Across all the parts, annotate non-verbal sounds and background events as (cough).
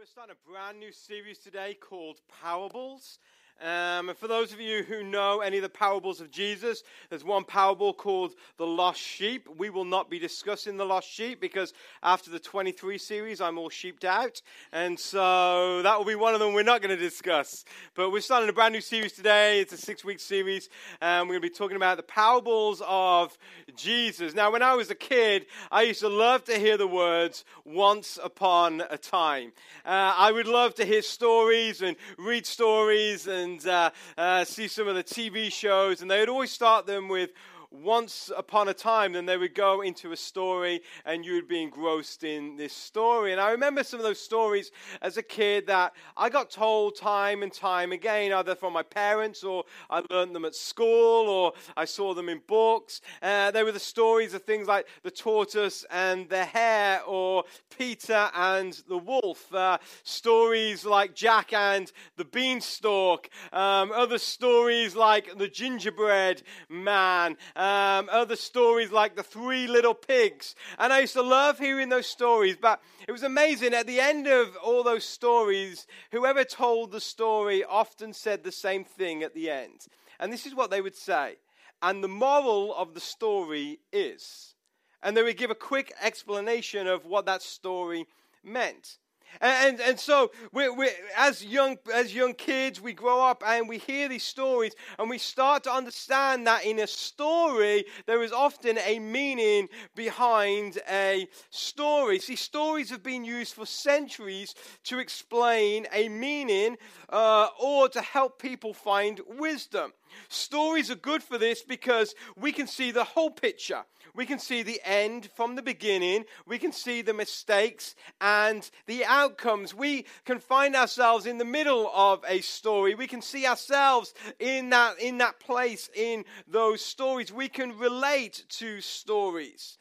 We're starting a brand new series today called Parables. Um, and for those of you who know any of the parables of Jesus, there's one parable called the lost sheep. We will not be discussing the lost sheep because after the 23 series, I'm all sheeped out. And so that will be one of them we're not going to discuss. But we're starting a brand new series today. It's a six week series. And we're going to be talking about the parables of Jesus. Now, when I was a kid, I used to love to hear the words once upon a time. Uh, I would love to hear stories and read stories and and uh, uh, see some of the TV shows, and they would always start them with once upon a time, then they would go into a story and you would be engrossed in this story. And I remember some of those stories as a kid that I got told time and time again, either from my parents or I learned them at school or I saw them in books. Uh, they were the stories of things like the tortoise and the hare or Peter and the wolf. Uh, stories like Jack and the beanstalk. Um, other stories like the gingerbread man um, other stories like the three little pigs. And I used to love hearing those stories, but it was amazing. At the end of all those stories, whoever told the story often said the same thing at the end. And this is what they would say. And the moral of the story is. And they would give a quick explanation of what that story meant. And, and, so, we we as, young, as young kids, we grow up and we hear these stories and we start to understand that in a story, there is often a meaning behind a story. See, stories have been used for centuries to explain a meaning uh, or to help people find wisdom. Stories are good for this because we can see the whole picture. We can see the end from the beginning. We can see the mistakes and the outcomes. We can find ourselves in the middle of a story. We can see ourselves in that, in that place in those stories. We can relate to stories.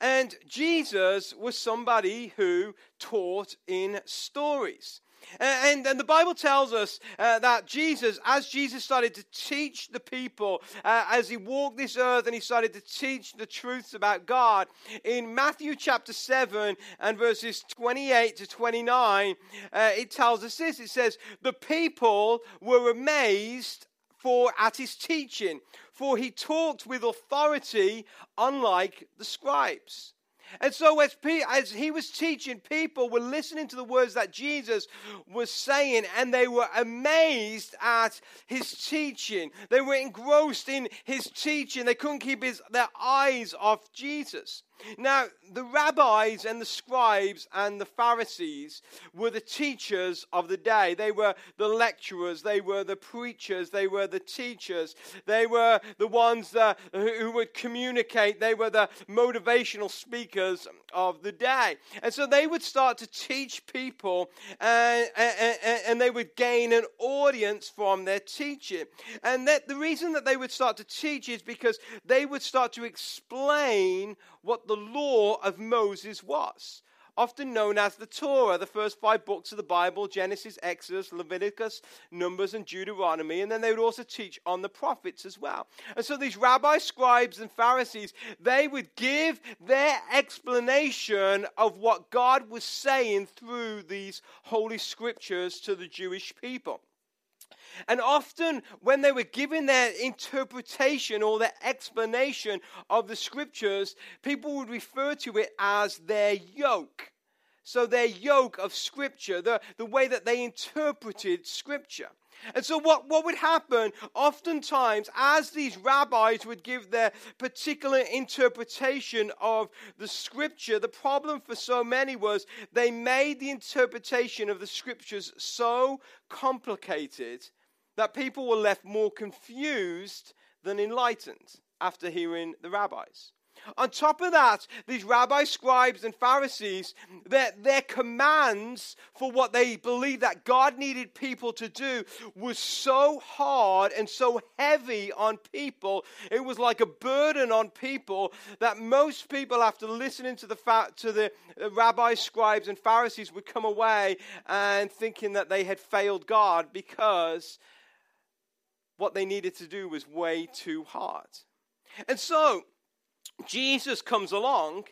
And Jesus was somebody who taught in stories. And, and the Bible tells us uh, that Jesus, as Jesus started to teach the people, uh, as he walked this earth and he started to teach the truths about God, in Matthew chapter 7 and verses 28 to 29, uh, it tells us this. It says, The people were amazed for at his teaching, for he talked with authority, unlike the scribes. And so, as, as he was teaching, people were listening to the words that Jesus was saying, and they were amazed at his teaching. They were engrossed in his teaching. They couldn't keep his, their eyes off Jesus. Now, the rabbis and the scribes and the Pharisees were the teachers of the day. They were the lecturers, they were the preachers, they were the teachers, they were the ones who would communicate, they were the motivational speakers of the day. And so they would start to teach people and, and, and they would gain an audience from their teaching. And that the reason that they would start to teach is because they would start to explain what the law of Moses was often known as the Torah, the first five books of the Bible Genesis, Exodus, Leviticus, Numbers, and Deuteronomy. And then they would also teach on the prophets as well. And so these rabbis, scribes, and Pharisees, they would give their explanation of what God was saying through these holy scriptures to the Jewish people. And often, when they were giving their interpretation or their explanation of the scriptures, people would refer to it as their yoke. So, their yoke of scripture, the, the way that they interpreted scripture. And so, what, what would happen oftentimes as these rabbis would give their particular interpretation of the scripture, the problem for so many was they made the interpretation of the scriptures so complicated that people were left more confused than enlightened after hearing the rabbis. On top of that, these rabbis, scribes, and Pharisees, their, their commands for what they believed that God needed people to do was so hard and so heavy on people. It was like a burden on people that most people, after listening to the, fa- to the rabbis, scribes, and Pharisees, would come away and thinking that they had failed God because what they needed to do was way too hard. And so, Jesus comes along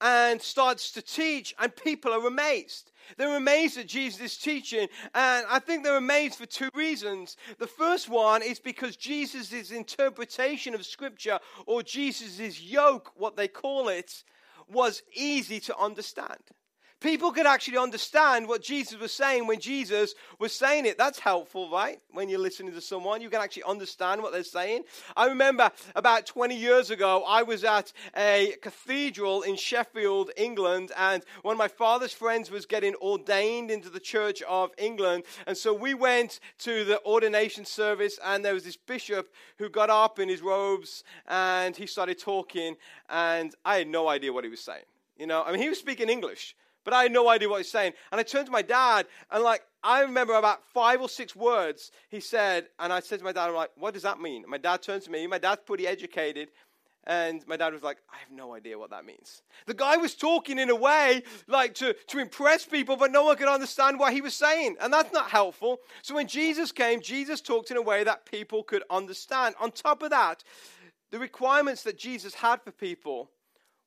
and starts to teach, and people are amazed. They're amazed at Jesus' teaching, and I think they're amazed for two reasons. The first one is because Jesus' interpretation of Scripture, or Jesus' yoke, what they call it, was easy to understand. People could actually understand what Jesus was saying when Jesus was saying it. That's helpful, right? When you're listening to someone, you can actually understand what they're saying. I remember about 20 years ago, I was at a cathedral in Sheffield, England, and one of my father's friends was getting ordained into the Church of England. And so we went to the ordination service, and there was this bishop who got up in his robes and he started talking, and I had no idea what he was saying. You know, I mean, he was speaking English but I had no idea what he's saying. And I turned to my dad, and like, I remember about five or six words he said, and I said to my dad, I'm like, what does that mean? And my dad turned to me, my dad's pretty educated, and my dad was like, I have no idea what that means. The guy was talking in a way like to, to impress people, but no one could understand what he was saying. And that's not helpful. So when Jesus came, Jesus talked in a way that people could understand. On top of that, the requirements that Jesus had for people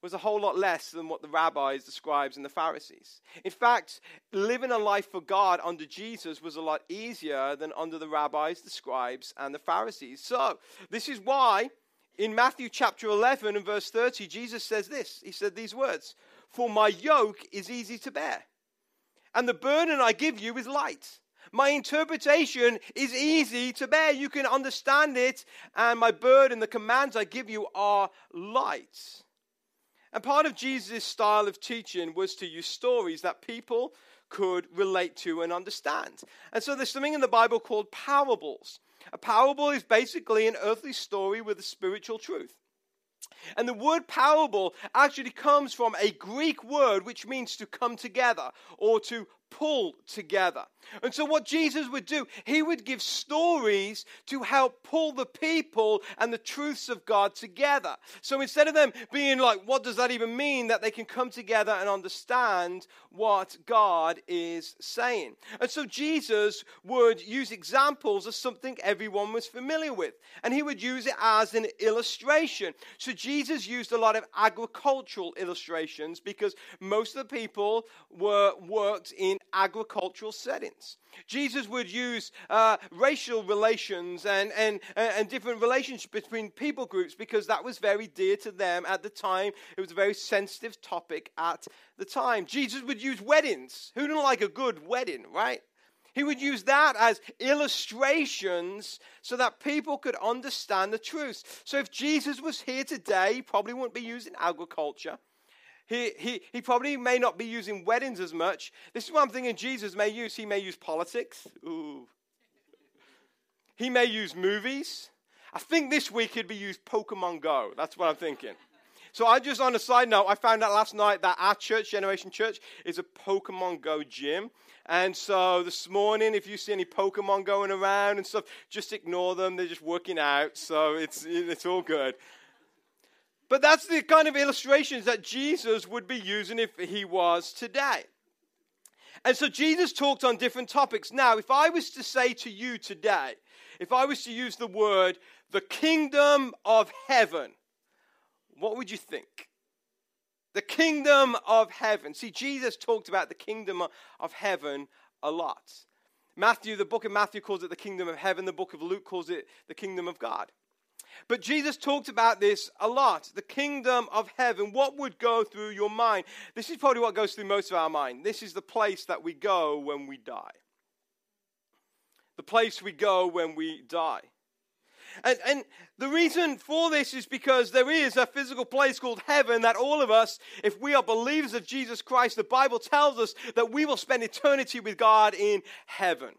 was a whole lot less than what the rabbis, the scribes, and the Pharisees. In fact, living a life for God under Jesus was a lot easier than under the rabbis, the scribes, and the Pharisees. So, this is why in Matthew chapter 11 and verse 30, Jesus says this He said these words For my yoke is easy to bear, and the burden I give you is light. My interpretation is easy to bear. You can understand it, and my burden, the commands I give you, are light. And part of Jesus' style of teaching was to use stories that people could relate to and understand. And so there's something in the Bible called parables. A parable is basically an earthly story with a spiritual truth. And the word parable actually comes from a Greek word which means to come together or to pull together. And so, what Jesus would do, he would give stories to help pull the people and the truths of God together. So, instead of them being like, what does that even mean? That they can come together and understand what God is saying. And so, Jesus would use examples of something everyone was familiar with, and he would use it as an illustration. So, Jesus used a lot of agricultural illustrations because most of the people were worked in agricultural settings. Jesus would use uh, racial relations and, and, and different relationships between people groups because that was very dear to them at the time. It was a very sensitive topic at the time. Jesus would use weddings. Who didn't like a good wedding, right? He would use that as illustrations so that people could understand the truth. So if Jesus was here today, he probably wouldn't be using agriculture. He, he, he probably may not be using weddings as much. This is what I'm thinking Jesus may use. He may use politics. Ooh. He may use movies. I think this week he'd be used Pokemon Go. That's what I'm thinking. So I just on a side note, I found out last night that our church, Generation Church, is a Pokemon Go gym. And so this morning, if you see any Pokemon going around and stuff, just ignore them. They're just working out, so it's it's all good. But that's the kind of illustrations that Jesus would be using if he was today. And so Jesus talked on different topics. Now, if I was to say to you today, if I was to use the word the kingdom of heaven, what would you think? The kingdom of heaven. See, Jesus talked about the kingdom of heaven a lot. Matthew, the book of Matthew calls it the kingdom of heaven, the book of Luke calls it the kingdom of God. But Jesus talked about this a lot the kingdom of heaven. What would go through your mind? This is probably what goes through most of our mind. This is the place that we go when we die. The place we go when we die. And, and the reason for this is because there is a physical place called heaven that all of us, if we are believers of Jesus Christ, the Bible tells us that we will spend eternity with God in heaven.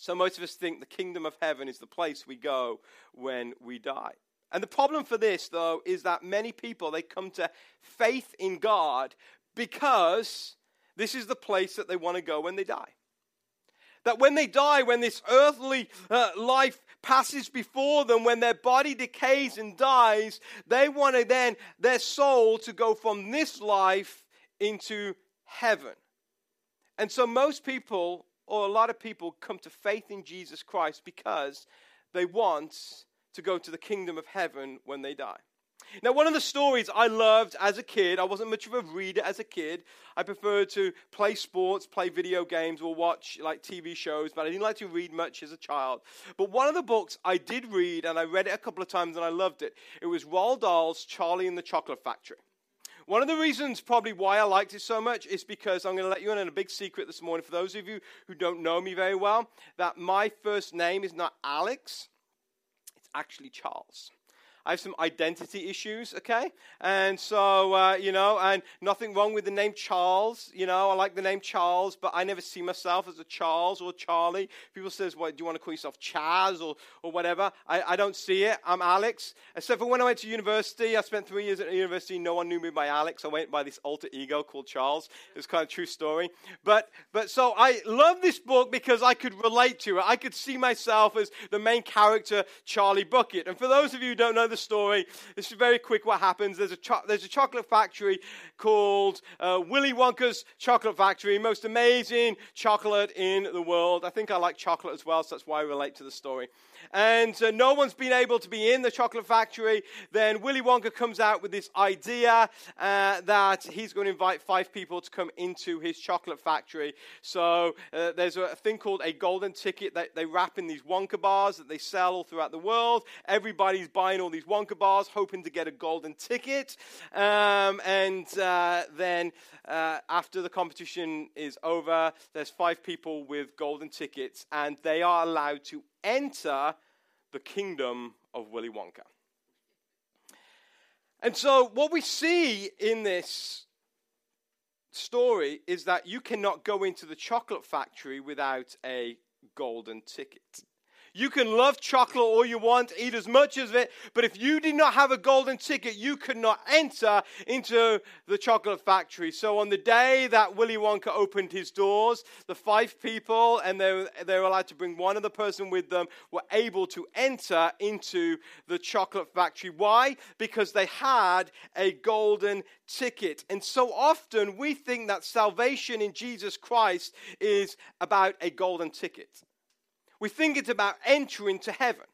So most of us think the kingdom of heaven is the place we go when we die. And the problem for this, though, is that many people they come to faith in God because this is the place that they want to go when they die. That when they die, when this earthly uh, life passes before them, when their body decays and dies, they want to then, their soul to go from this life into heaven. And so most people or a lot of people come to faith in Jesus Christ because they want to go to the kingdom of heaven when they die. Now, one of the stories I loved as a kid, I wasn't much of a reader as a kid. I preferred to play sports, play video games, or watch like TV shows, but I didn't like to read much as a child. But one of the books I did read, and I read it a couple of times and I loved it, it was Roald Dahl's Charlie and the Chocolate Factory. One of the reasons, probably, why I liked it so much is because I'm going to let you in on a big secret this morning. For those of you who don't know me very well, that my first name is not Alex, it's actually Charles. I have some identity issues, okay? And so, uh, you know, and nothing wrong with the name Charles. You know, I like the name Charles, but I never see myself as a Charles or Charlie. People says, "What do you want to call yourself, Chaz or or whatever?" I, I don't see it. I'm Alex. Except for when I went to university, I spent three years at university. No one knew me by Alex. I went by this alter ego called Charles. It was kind of true story. But but so I love this book because I could relate to it. I could see myself as the main character, Charlie Bucket. And for those of you who don't know the story. This is very quick what happens. There's a, cho- there's a chocolate factory called uh, Willy Wonka's Chocolate Factory, most amazing chocolate in the world. I think I like chocolate as well, so that's why I relate to the story and uh, no one's been able to be in the chocolate factory, then Willy Wonka comes out with this idea uh, that he's going to invite five people to come into his chocolate factory. So uh, there's a thing called a golden ticket that they wrap in these Wonka bars that they sell all throughout the world. Everybody's buying all these Wonka bars, hoping to get a golden ticket. Um, and uh, then uh, after the competition is over, there's five people with golden tickets, and they are allowed to enter the kingdom of Willy Wonka. And so, what we see in this story is that you cannot go into the chocolate factory without a golden ticket. You can love chocolate all you want, eat as much of it, but if you did not have a golden ticket, you could not enter into the chocolate factory. So on the day that Willy Wonka opened his doors, the five people, and they, they were allowed to bring one other person with them, were able to enter into the chocolate factory. Why? Because they had a golden ticket. And so often we think that salvation in Jesus Christ is about a golden ticket. We think it's about entering to heaven.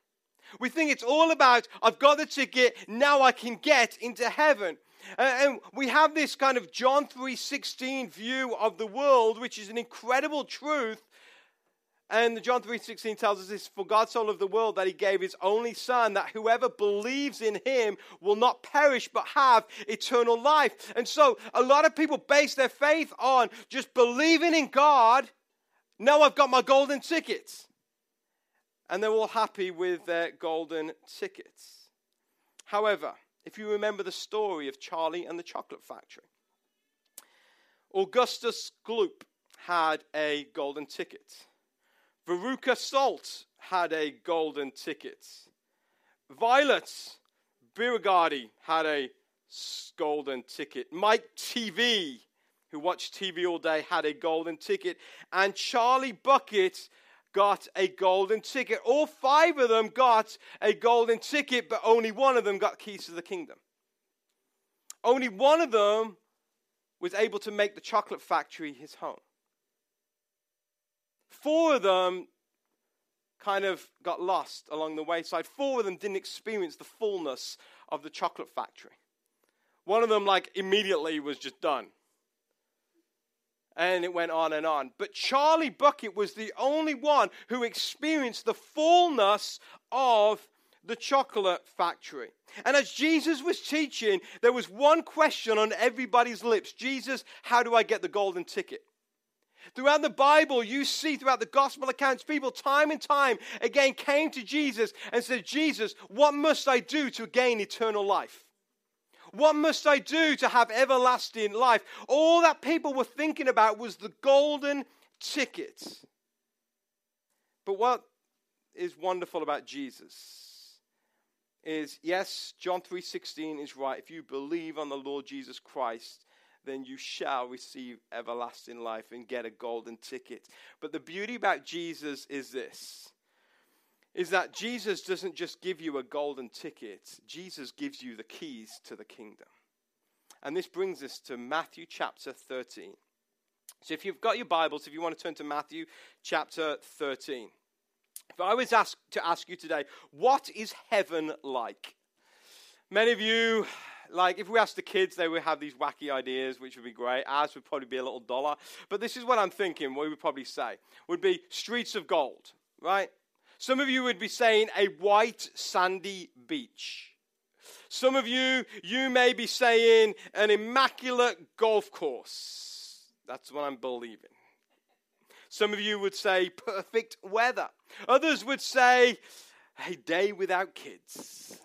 We think it's all about, I've got the ticket, now I can get into heaven. And we have this kind of John 3:16 view of the world, which is an incredible truth. And John 3:16 tells us this, for God so loved the world that he gave his only son that whoever believes in him will not perish but have eternal life. And so a lot of people base their faith on just believing in God. Now I've got my golden tickets and they're all happy with their golden tickets. However, if you remember the story of Charlie and the Chocolate Factory, Augustus Gloop had a golden ticket. Veruca Salt had a golden ticket. Violet Beauregarde had a golden ticket. Mike Teavee, who watched TV all day, had a golden ticket. And Charlie Bucket got a golden ticket. All five of them got a golden ticket, but only one of them got keys to the kingdom. Only one of them was able to make the chocolate factory his home. Four of them kind of got lost along the wayside. Four of them didn't experience the fullness of the chocolate factory. One of them, like, immediately was just done and it went on and on. But Charlie Bucket was the only one who experienced the fullness of the chocolate factory. And as Jesus was teaching, there was one question on everybody's lips Jesus, how do I get the golden ticket? Throughout the Bible, you see throughout the gospel accounts, people time and time again came to Jesus and said, Jesus, what must I do to gain eternal life? What must I do to have everlasting life? All that people were thinking about was the golden ticket. But what is wonderful about Jesus is yes, John 3:16 is right. If you believe on the Lord Jesus Christ, then you shall receive everlasting life and get a golden ticket. But the beauty about Jesus is this is that Jesus doesn't just give you a golden ticket, Jesus gives you the keys to the kingdom. And this brings us to Matthew chapter 13. So if you've got your Bibles, if you want to turn to Matthew chapter 13. If I was asked to ask you today, what is heaven like? Many of you, like, if we asked the kids, they would have these wacky ideas, which would be great. Ours would probably be a little duller. But this is what I'm thinking, what we would probably say would be streets of gold, right? Some of you would be saying a white sandy beach. Some of you, you may be saying an immaculate golf course. That's what I'm believing. Some of you would say perfect weather. Others would say a day without kids.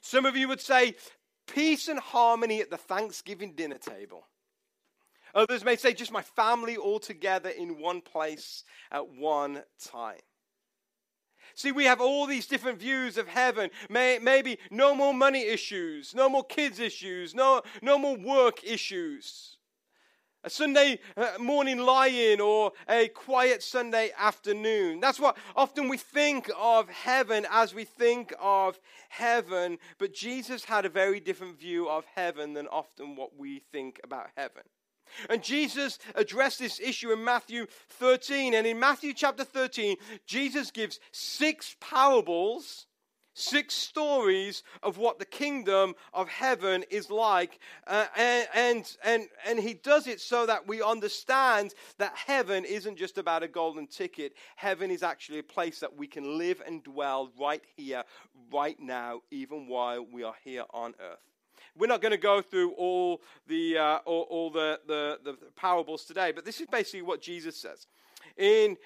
Some of you would say peace and harmony at the Thanksgiving dinner table. Others may say just my family all together in one place at one time. See, we have all these different views of heaven. May, maybe no more money issues, no more kids issues, no, no more work issues a Sunday uh, morning lie in or a quiet Sunday afternoon. That's what often we think of heaven as we think of heaven, but Jesus had a very different view of heaven than often what we think about heaven. And Jesus addressed this issue in Matthew 13. And in Matthew chapter 13, Jesus gives six parables six stories of what the kingdom of heaven is like. Uh, and, and, and, and he does it so that we understand that heaven isn't just about a golden ticket. Heaven is actually a place that we can live and dwell right here, right now, even while we are here on earth. We're not going to go through all the, uh, all, all the, the, the parables today, but this is basically what Jesus says. In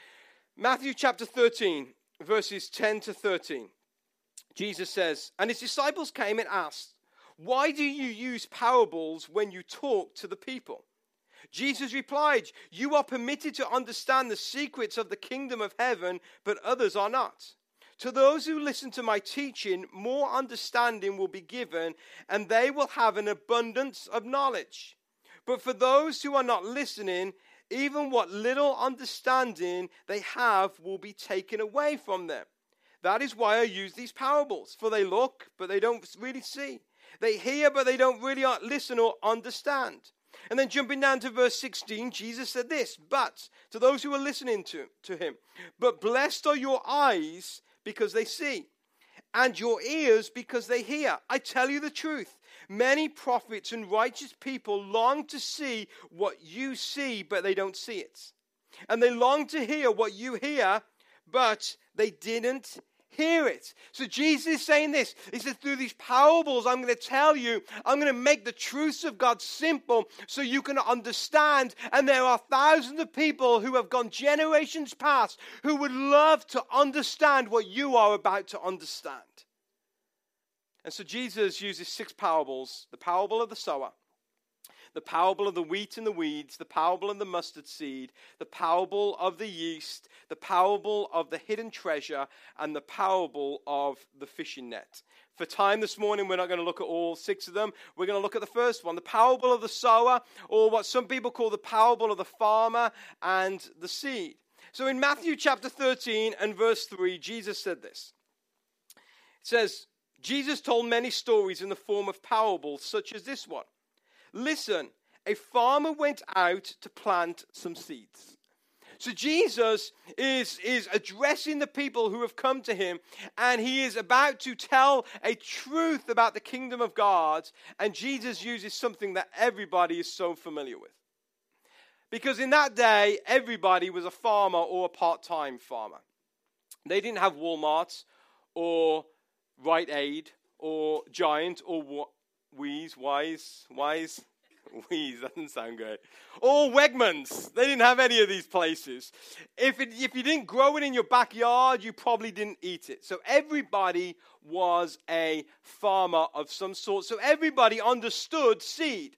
Matthew chapter 13, verses 10 to 13. Jesus says, And his disciples came and asked, Why do you use parables when you talk to the people? Jesus replied, You are permitted to understand the secrets of the kingdom of heaven, but others are not. To those who listen to my teaching, more understanding will be given, and they will have an abundance of knowledge. But for those who are not listening, even what little understanding they have will be taken away from them. That is why I use these parables, for they look, but they don't really see. They hear, but they don't really listen or understand. And then jumping down to verse 16, Jesus said this, but to those who are listening to, to him, but blessed are your eyes because they see, and your ears because they hear. I tell you the truth. Many prophets and righteous people long to see what you see, but they don't see it. And they long to hear what you hear, but they didn't hear it. So Jesus is saying this. He says, through these parables, I'm going to tell you, I'm going to make the truths of God simple so you can understand. And there are thousands of people who have gone generations past who would love to understand what you are about to understand. And so Jesus uses six parables the parable of the sower, the parable of the wheat and the weeds, the parable of the mustard seed, the parable of the yeast, the parable of the hidden treasure, and the parable of the fishing net. For time this morning, we're not going to look at all six of them. We're going to look at the first one the parable of the sower, or what some people call the parable of the farmer and the seed. So in Matthew chapter 13 and verse 3, Jesus said this. It says, Jesus told many stories in the form of parables, such as this one. Listen, a farmer went out to plant some seeds. So Jesus is, is addressing the people who have come to him, and he is about to tell a truth about the kingdom of God, and Jesus uses something that everybody is so familiar with. Because in that day, everybody was a farmer or a part time farmer. They didn't have Walmart or Rite Aid or Giant or Wheeze, Weis, Weis, (laughs) Wheeze, that doesn't sound good. Or Wegmans. They didn't have any of these places. If, it, if you didn't grow it in your backyard, you probably didn't eat it. So everybody was a farmer of some sort. So everybody understood seed.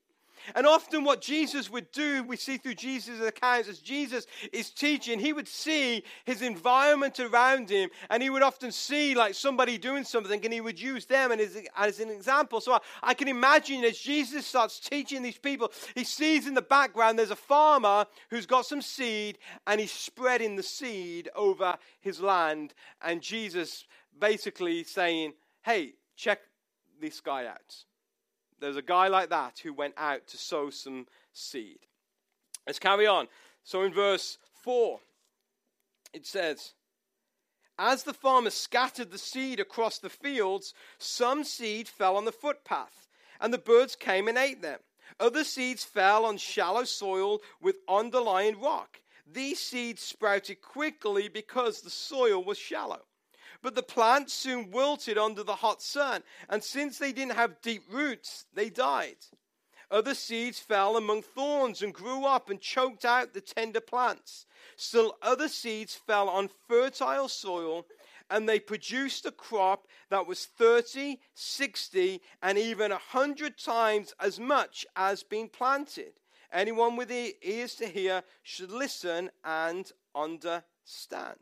And often, what Jesus would do, we see through Jesus' accounts, as Jesus is teaching, he would see his environment around him, and he would often see like somebody doing something, and he would use them as, as an example. So I, I can imagine as Jesus starts teaching these people, he sees in the background there's a farmer who's got some seed, and he's spreading the seed over his land. And Jesus basically saying, Hey, check this guy out. There's a guy like that who went out to sow some seed. Let's carry on. So in verse 4, it says, As the farmer scattered the seed across the fields, some seed fell on the footpath, and the birds came and ate them. Other seeds fell on shallow soil with underlying rock. These seeds sprouted quickly because the soil was shallow. But the plants soon wilted under the hot sun, and since they didn't have deep roots, they died. Other seeds fell among thorns and grew up and choked out the tender plants. Still, other seeds fell on fertile soil and they produced a crop that was 30, 60, and even a 100 times as much as being planted. Anyone with ears to hear should listen and understand.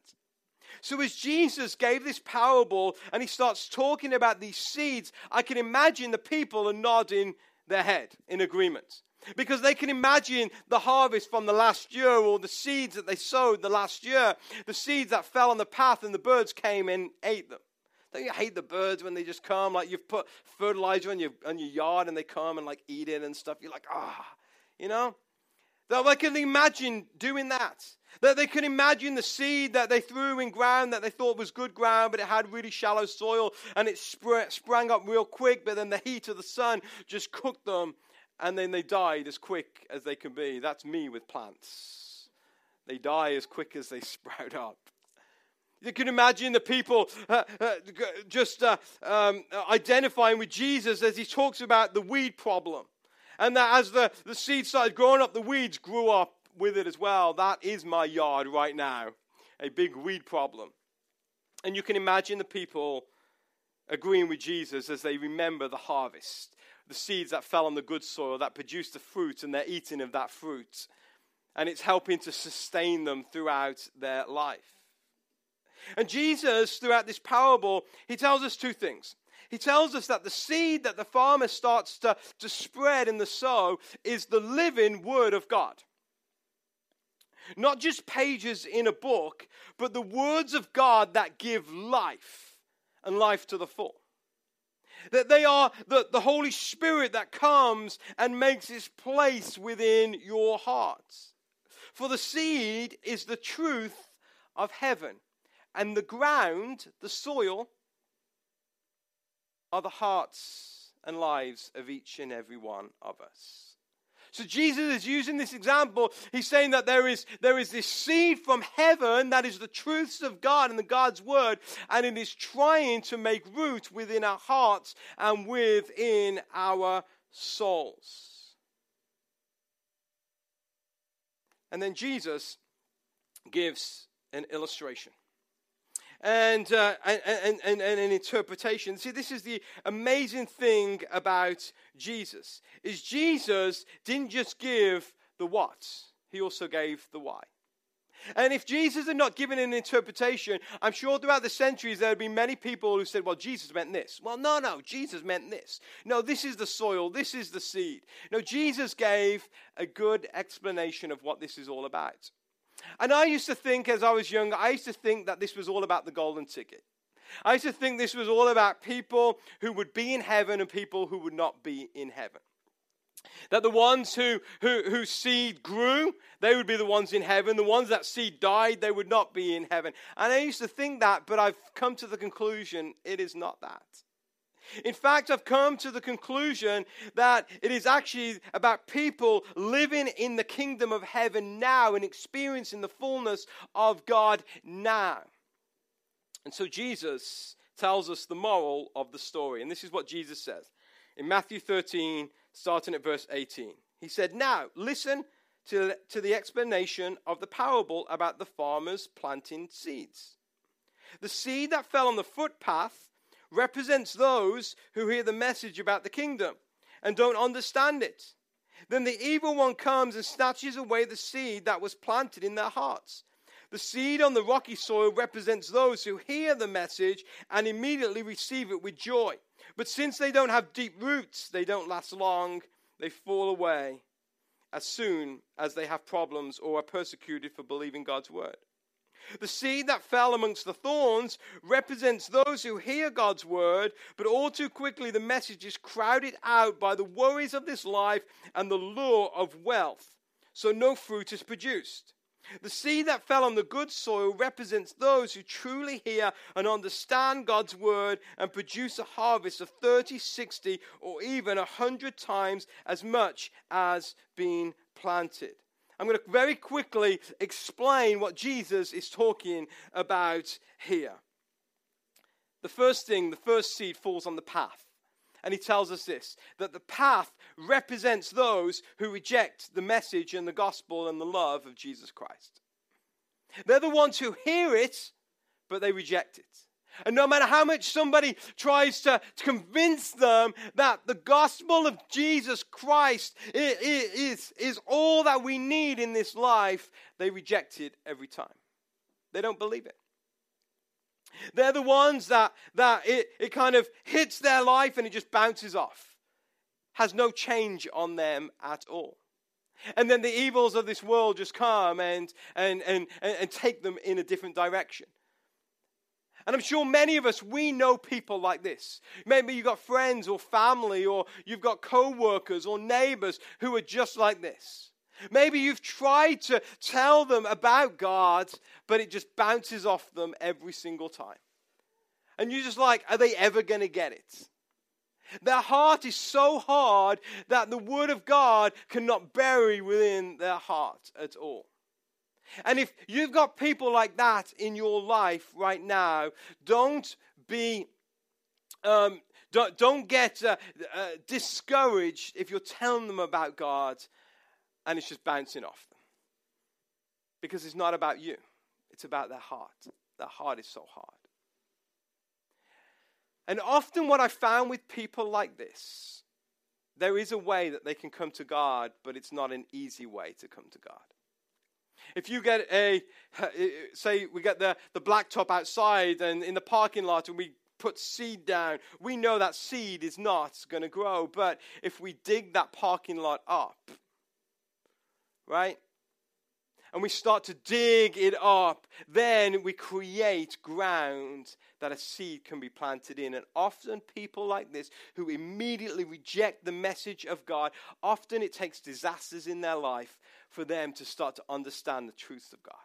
So, as Jesus gave this parable and he starts talking about these seeds, I can imagine the people are nodding their head in agreement because they can imagine the harvest from the last year or the seeds that they sowed the last year, the seeds that fell on the path and the birds came and ate them. Don't you hate the birds when they just come? Like you've put fertilizer on your, on your yard and they come and like eat it and stuff. You're like, ah, you know? That they can imagine doing that. That they can imagine the seed that they threw in ground that they thought was good ground, but it had really shallow soil and it sprang up real quick, but then the heat of the sun just cooked them and then they died as quick as they can be. That's me with plants. They die as quick as they (laughs) sprout up. You can imagine the people uh, uh, just uh, um, identifying with Jesus as he talks about the weed problem. And that as the, the seed started growing up, the weeds grew up with it as well. That is my yard right now, a big weed problem. And you can imagine the people agreeing with Jesus as they remember the harvest the seeds that fell on the good soil that produced the fruit, and they're eating of that fruit. And it's helping to sustain them throughout their life. And Jesus, throughout this parable, he tells us two things. He tells us that the seed that the farmer starts to, to spread in the sow is the living word of God. Not just pages in a book, but the words of God that give life and life to the full. That they are the, the Holy Spirit that comes and makes its place within your hearts. For the seed is the truth of heaven, and the ground, the soil, are the hearts and lives of each and every one of us. So Jesus is using this example. He's saying that there is, there is this seed from heaven that is the truths of God and the God's word, and it is trying to make root within our hearts and within our souls. And then Jesus gives an illustration and, uh, and, and, and, and an interpretation. See, this is the amazing thing about Jesus, is Jesus didn't just give the what, he also gave the why. And if Jesus had not given an interpretation, I'm sure throughout the centuries there would be many people who said, well, Jesus meant this. Well, no, no, Jesus meant this. No, this is the soil, this is the seed. No, Jesus gave a good explanation of what this is all about. And I used to think, as I was young, I used to think that this was all about the golden ticket. I used to think this was all about people who would be in heaven and people who would not be in heaven. That the ones who, who, whose seed grew, they would be the ones in heaven. The ones that seed died, they would not be in heaven. And I used to think that, but I've come to the conclusion it is not that. In fact, I've come to the conclusion that it is actually about people living in the kingdom of heaven now and experiencing the fullness of God now. And so Jesus tells us the moral of the story. And this is what Jesus says in Matthew 13, starting at verse 18. He said, Now, listen to, to the explanation of the parable about the farmers planting seeds. The seed that fell on the footpath represents those who hear the message about the kingdom and don't understand it. Then the evil one comes and snatches away the seed that was planted in their hearts. The seed on the rocky soil represents those who hear the message and immediately receive it with joy. But since they don't have deep roots, they don't last long, they fall away as soon as they have problems or are persecuted for believing God's word. The seed that fell amongst the thorns represents those who hear God's word, but all too quickly the message is crowded out by the worries of this life and the lure of wealth, so no fruit is produced. The seed that fell on the good soil represents those who truly hear and understand God's word and produce a harvest of 30, 60, or even 100 times as much as being planted. I'm going to very quickly explain what Jesus is talking about here. The first thing, the first seed falls on the path. And he tells us this that the path represents those who reject the message and the gospel and the love of Jesus Christ. They're the ones who hear it, but they reject it. And no matter how much somebody tries to, to convince them that the gospel of Jesus Christ is, is, is all that we need in this life, they reject it every time. They don't believe it. They're the ones that, that it, it kind of hits their life and it just bounces off, has no change on them at all. And then the evils of this world just come and, and, and, and take them in a different direction. And I'm sure many of us, we know people like this. Maybe you've got friends or family, or you've got co workers or neighbors who are just like this. Maybe you've tried to tell them about God, but it just bounces off them every single time. And you're just like, are they ever going to get it? Their heart is so hard that the Word of God cannot bury within their heart at all. And if you've got people like that in your life right now, don't be. Um, don't, don't get uh, uh, discouraged if you're telling them about God and it's just bouncing off them. Because it's not about you, it's about their heart. Their heart is so hard. And often, what I found with people like this, there is a way that they can come to God, but it's not an easy way to come to God. If you get a, say, we get the, the blacktop outside and in the parking lot and we put seed down, we know that seed is not going to grow. But if we dig that parking lot up, right? And we start to dig it up, then we create ground that a seed can be planted in. And often, people like this who immediately reject the message of God, often it takes disasters in their life for them to start to understand the truth of God.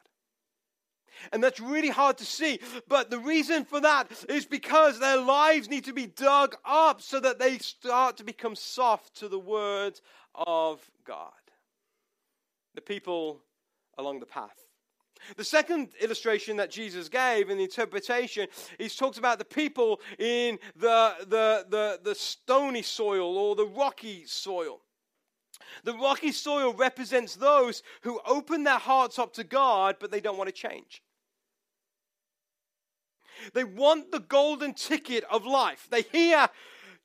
And that's really hard to see. But the reason for that is because their lives need to be dug up so that they start to become soft to the word of God. The people along the path. The second illustration that Jesus gave in the interpretation, he talks about the people in the, the, the, the stony soil or the rocky soil. The rocky soil represents those who open their hearts up to God, but they don't want to change. They want the golden ticket of life. They hear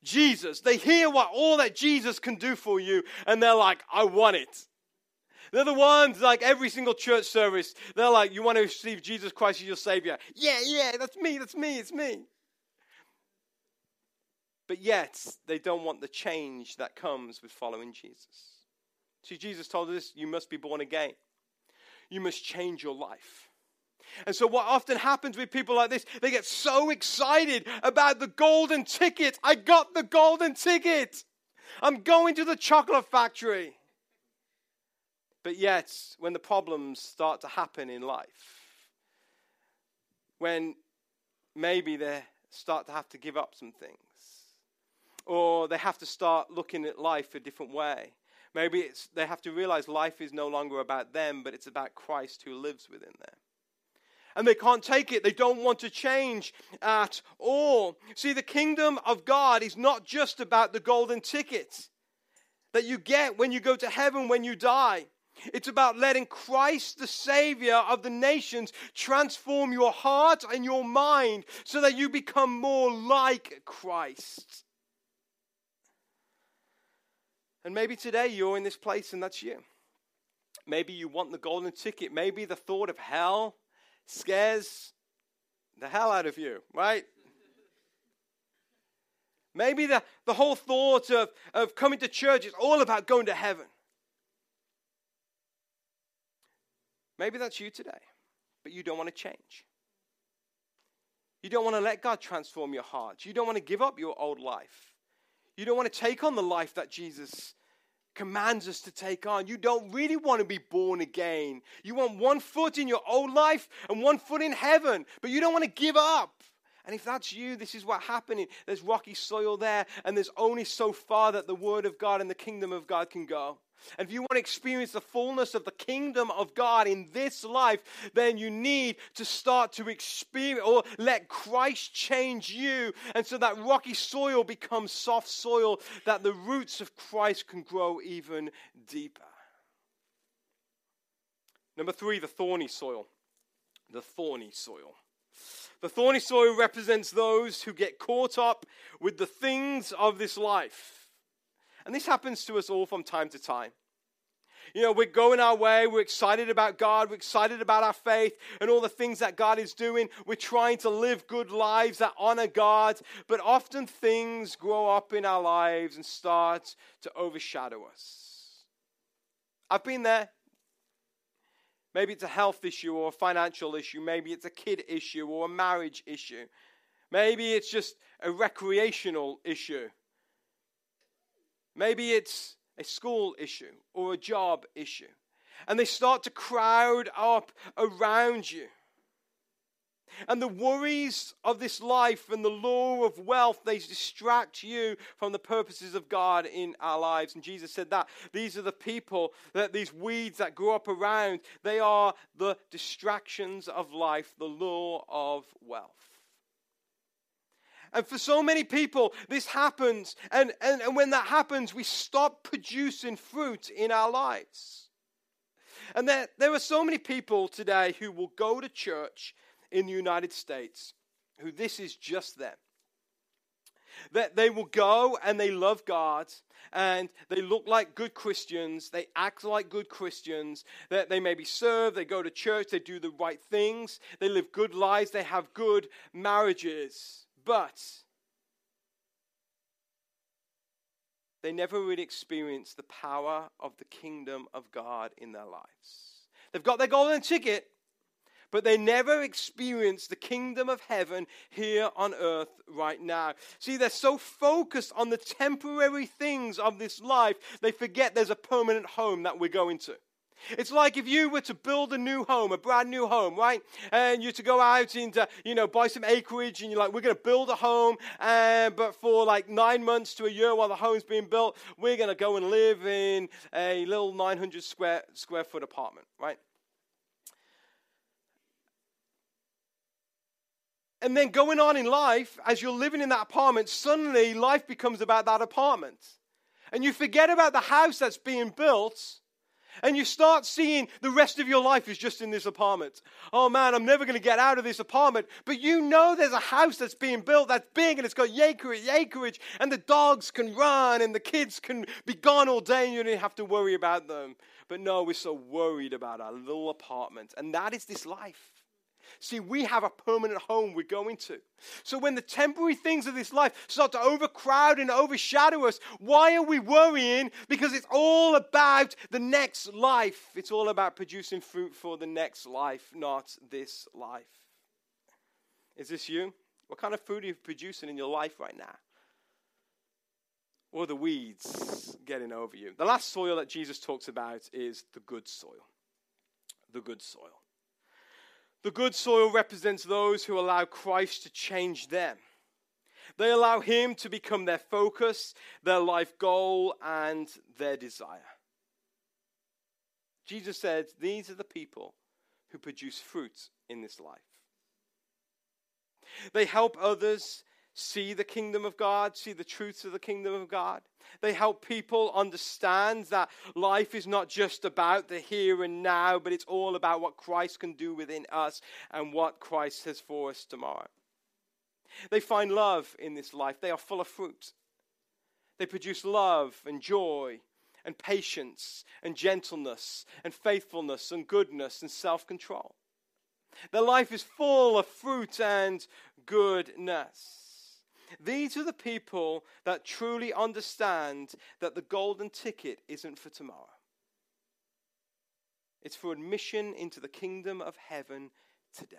Jesus, they hear what all that Jesus can do for you, and they're like, I want it. They're the ones, like every single church service, they're like, You want to receive Jesus Christ as your Savior? Yeah, yeah, that's me, that's me, it's me. But yet, they don't want the change that comes with following Jesus. See, Jesus told us you must be born again. You must change your life. And so, what often happens with people like this, they get so excited about the golden ticket. I got the golden ticket. I'm going to the chocolate factory. But yet, when the problems start to happen in life, when maybe they start to have to give up some things, or they have to start looking at life a different way, Maybe they have to realize life is no longer about them, but it's about Christ who lives within them. And they can't take it. They don't want to change at all. See, the kingdom of God is not just about the golden ticket that you get when you go to heaven when you die. It's about letting Christ, the Savior of the nations, transform your heart and your mind so that you become more like Christ. And maybe today you're in this place and that's you. Maybe you want the golden ticket. Maybe the thought of hell scares the hell out of you, right? Maybe the, the whole thought of, of coming to church is all about going to heaven. Maybe that's you today, but you don't want to change. You don't want to let God transform your heart. You don't want to give up your old life. You don't want to take on the life that Jesus commands us to take on. You don't really want to be born again. You want one foot in your old life and one foot in heaven, but you don't want to give up. And if that's you, this is what's happening. There's rocky soil there, and there's only so far that the Word of God and the kingdom of God can go. And if you want to experience the fullness of the kingdom of God in this life, then you need to start to experience or let Christ change you. And so that rocky soil becomes soft soil, that the roots of Christ can grow even deeper. Number three, the thorny soil. The thorny soil. The thorny soil represents those who get caught up with the things of this life. And this happens to us all from time to time. You know, we're going our way, we're excited about God, we're excited about our faith and all the things that God is doing. We're trying to live good lives that honor God, but often things grow up in our lives and start to overshadow us. I've been there. Maybe it's a health issue or a financial issue. Maybe it's a kid issue or a marriage issue. Maybe it's just a recreational issue. Maybe it's a school issue or a job issue. And they start to crowd up around you. And the worries of this life and the lure of wealth, they distract you from the purposes of God in our lives. And Jesus said that these are the people, that these weeds that grow up around, they are the distractions of life, the lure of wealth. And for so many people, this happens. And, and, and when that happens, we stop producing fruit in our lives. And there, there are so many people today who will go to church in the United States who this is just them. That they will go and they love God and they look like good Christians, they act like good Christians, that they maybe serve, they go to church, they do the right things, they live good lives, they have good marriages, but they never really experience the power of the kingdom of God in their lives. They've got their golden ticket, but they never experience the kingdom of heaven here on earth right now. See, they're so focused on the temporary things of this life, they forget there's a permanent home that we're going to. It's like if you were to build a new home, a brand new home, right? And you're to go out and, you know, buy some acreage and you're like, we're going to build a home. But for like nine months to a year while the home's being built, we're going to go and live in a little 900 square, square foot apartment, right? And then going on in life, as you're living in that apartment, suddenly life becomes about that apartment. And you forget about the house that's being built. And you start seeing the rest of your life is just in this apartment. Oh man, I'm never going to get out of this apartment. But you know there's a house that's being built that's big and it's got acreage, acreage, and the dogs can run and the kids can be gone all day and you don't have to worry about them. But no, we're so worried about our little apartment. And that is this life. See, we have a permanent home we're going to. So when the temporary things of this life start to overcrowd and overshadow us, why are we worrying? Because it's all about the next life. It's all about producing fruit for the next life, not this life. Is this you? What kind of fruit are you producing in your life right now? Or the weeds getting over you? The last soil that Jesus talks about is the good soil. The good soil. The good soil represents those who allow Christ to change them. They allow Him to become their focus, their life goal, and their desire. Jesus said, These are the people who produce fruit in this life. They help others see the kingdom of God, see the truths of the kingdom of God. They help people understand that life is not just about the here and now, but it's all about what Christ can do within us and what Christ has for us tomorrow. They find love in this life, they are full of fruit. They produce love and joy and patience and gentleness and faithfulness and goodness and self control. Their life is full of fruit and goodness. These are the people that truly understand that the golden ticket isn't for tomorrow. It's for admission into the kingdom of heaven today.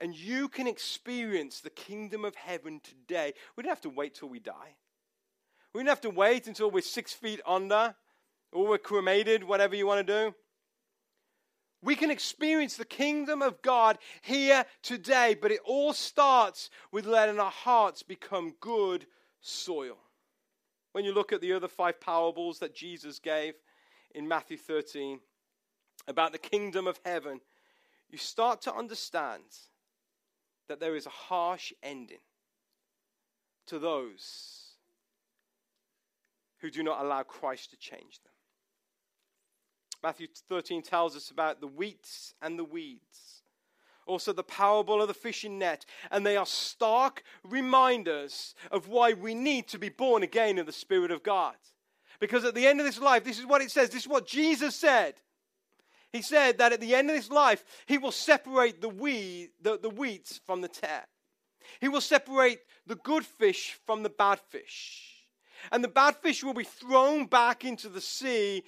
And you can experience the kingdom of heaven today. We don't have to wait till we die. We don't have to wait until we're six feet under or we're cremated, whatever you want to do. We can experience the kingdom of God here today, but it all starts with letting our hearts become good soil. When you look at the other five parables that Jesus gave in Matthew 13 about the kingdom of heaven, you start to understand that there is a harsh ending to those who do not allow Christ to change them. Matthew 13 tells us about the wheats and the weeds. Also, the parable of the fishing net. And they are stark reminders of why we need to be born again in the Spirit of God. Because at the end of this life, this is what it says. This is what Jesus said. He said that at the end of this life, He will separate the, weed, the, the weeds from the tare. He will separate the good fish from the bad fish. And the bad fish will be thrown back into the sea,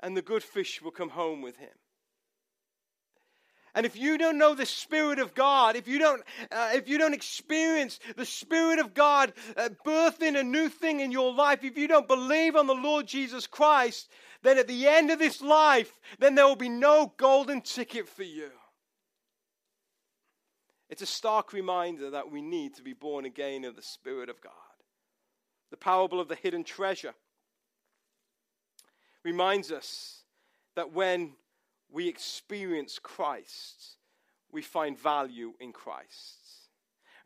and the good fish will come home with him. And if you don't know the Spirit of God, if you don't, uh, if you don't experience the Spirit of God uh, birthing a new thing in your life, if you don't believe on the Lord Jesus Christ, then at the end of this life, then there will be no golden ticket for you. It's a stark reminder that we need to be born again of the Spirit of God. The parable of the hidden treasure reminds us that when we experience Christ, we find value in Christ.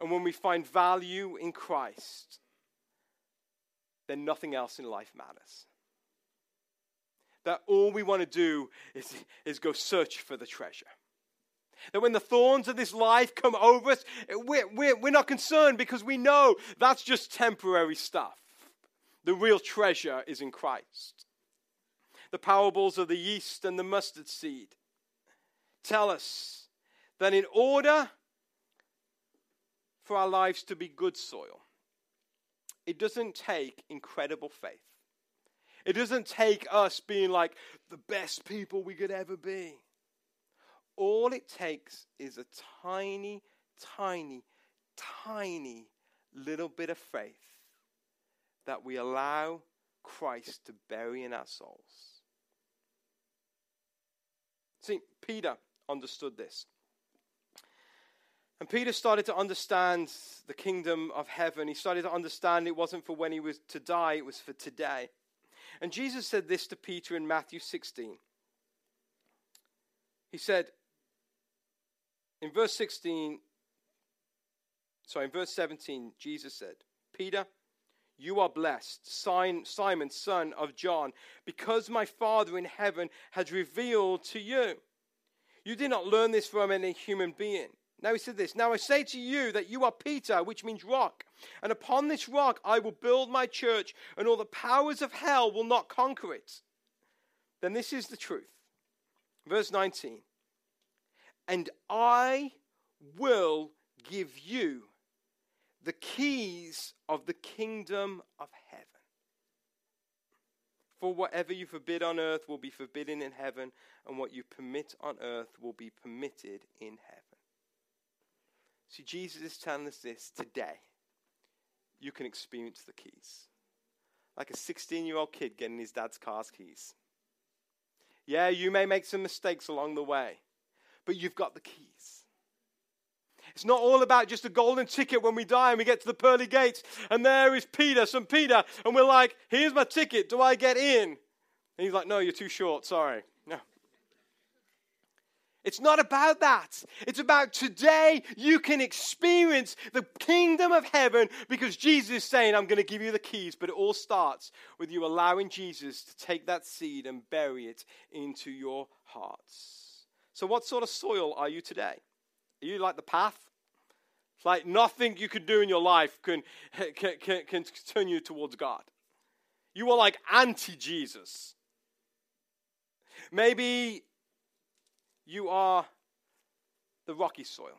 And when we find value in Christ, then nothing else in life matters. That all we want to do is, is go search for the treasure. That when the thorns of this life come over us, we're, we're, we're not concerned because we know that's just temporary stuff. The real treasure is in Christ the parables of the yeast and the mustard seed tell us that in order for our lives to be good soil, it doesn't take incredible faith. It doesn't take us being like the best people we could ever be. All it takes is a tiny, tiny, tiny little bit of faith that we allow Christ to bury in our souls. See, Peter understood this. And Peter started to understand the kingdom of heaven. He started to understand it wasn't for when he was to die, it was for today. And Jesus said this to Peter in Matthew 16. He said, in verse 16, sorry, in verse 17, Jesus said, Peter, you are blessed, Simon, son of John, because my Father in heaven has revealed to you. You did not learn this from any human being. Now he said this Now I say to you that you are Peter, which means rock, and upon this rock I will build my church, and all the powers of hell will not conquer it. Then this is the truth. Verse 19 And I will give you the keys of the kingdom of heaven. For whatever you forbid on earth will be forbidden in heaven, and what you permit on earth will be permitted in heaven. See, Jesus is telling us this today. You can experience the keys. Like a 16 year old kid getting his dad's car's keys. Yeah, you may make some mistakes along the way, but you've got the keys. It's not all about just a golden ticket when we die and we get to the pearly gates and there is Peter, some Peter, and we're like, here's my ticket. Do I get in? And he's like, no, you're too short. Sorry. No. It's not about that. It's about today you can experience the kingdom of heaven because Jesus is saying, I'm going to give you the keys. But it all starts with you allowing Jesus to take that seed and bury it into your hearts. So, what sort of soil are you today? Are you like the path? It's like nothing you can do in your life can, can, can, can turn you towards God. You are like anti Jesus. Maybe you are the rocky soil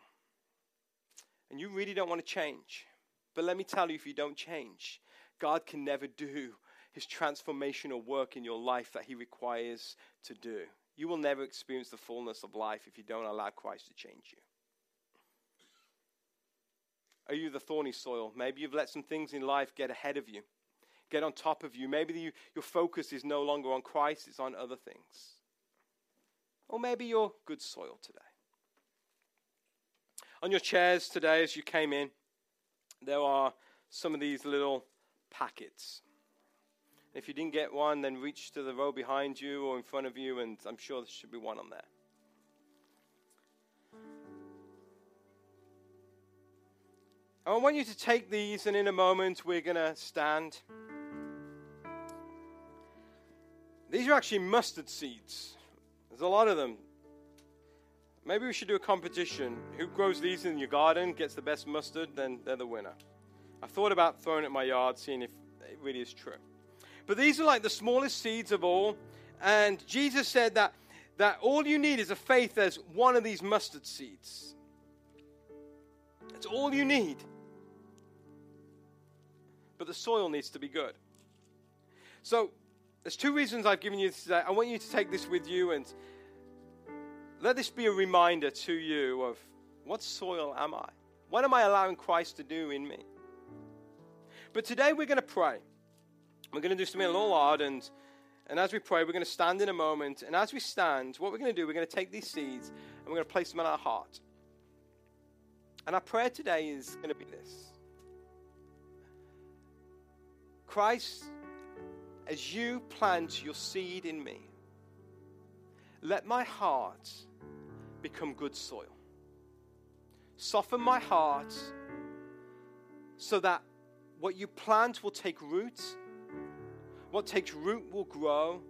and you really don't want to change. But let me tell you, if you don't change, God can never do his transformational work in your life that he requires to do. You will never experience the fullness of life if you don't allow Christ to change you. Are you the thorny soil? Maybe you've let some things in life get ahead of you, get on top of you. Maybe you, your focus is no longer on Christ, it's on other things. Or maybe you're good soil today. On your chairs today, as you came in, there are some of these little packets. If you didn't get one, then reach to the row behind you or in front of you, and I'm sure there should be one on there. I want you to take these, and in a moment, we're going to stand. These are actually mustard seeds. There's a lot of them. Maybe we should do a competition. Who grows these in your garden, gets the best mustard, then they're the winner. I thought about throwing it in my yard, seeing if it really is true. But these are like the smallest seeds of all. And Jesus said that, that all you need is a faith as one of these mustard seeds. That's all you need. But the soil needs to be good. So, there's two reasons I've given you today. I want you to take this with you and let this be a reminder to you of what soil am I? What am I allowing Christ to do in me? But today we're going to pray. We're going to do something a little odd, and, and as we pray, we're going to stand in a moment. And as we stand, what we're going to do, we're going to take these seeds and we're going to place them in our heart. And our prayer today is going to be this Christ, as you plant your seed in me, let my heart become good soil. Soften my heart so that what you plant will take root what takes root will grow,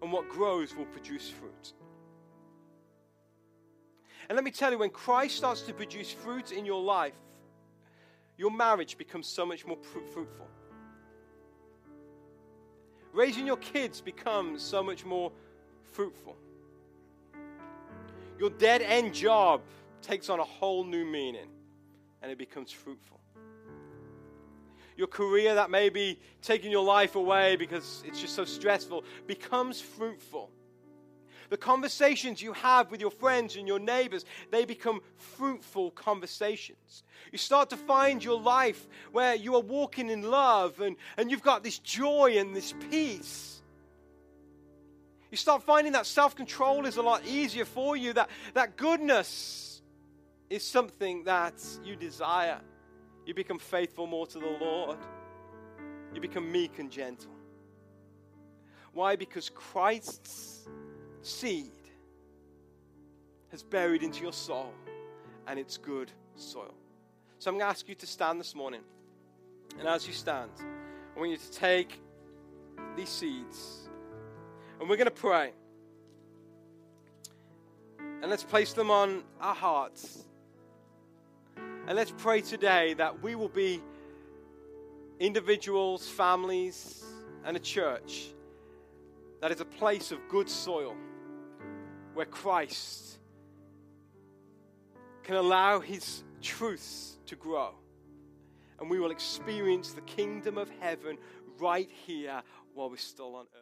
and what grows will produce fruit. And let me tell you, when Christ starts to produce fruit in your life, your marriage becomes so much more fruitful. Raising your kids becomes so much more fruitful. Your dead end job takes on a whole new meaning and it becomes fruitful your career that may be taking your life away because it's just so stressful becomes fruitful. The conversations you have with your friends and your neighbors, they become fruitful conversations. You start to find your life where you are walking in love and, and you've got this joy and this peace. You start finding that self control is a lot easier for you, that, that goodness is something that you desire. You become faithful more to the Lord. You become meek and gentle. Why? Because Christ's seed has buried into your soul and it's good soil. So I'm going to ask you to stand this morning. And as you stand, I want you to take these seeds and we're going to pray. And let's place them on our hearts. And let's pray today that we will be individuals, families, and a church that is a place of good soil where Christ can allow his truths to grow. And we will experience the kingdom of heaven right here while we're still on earth.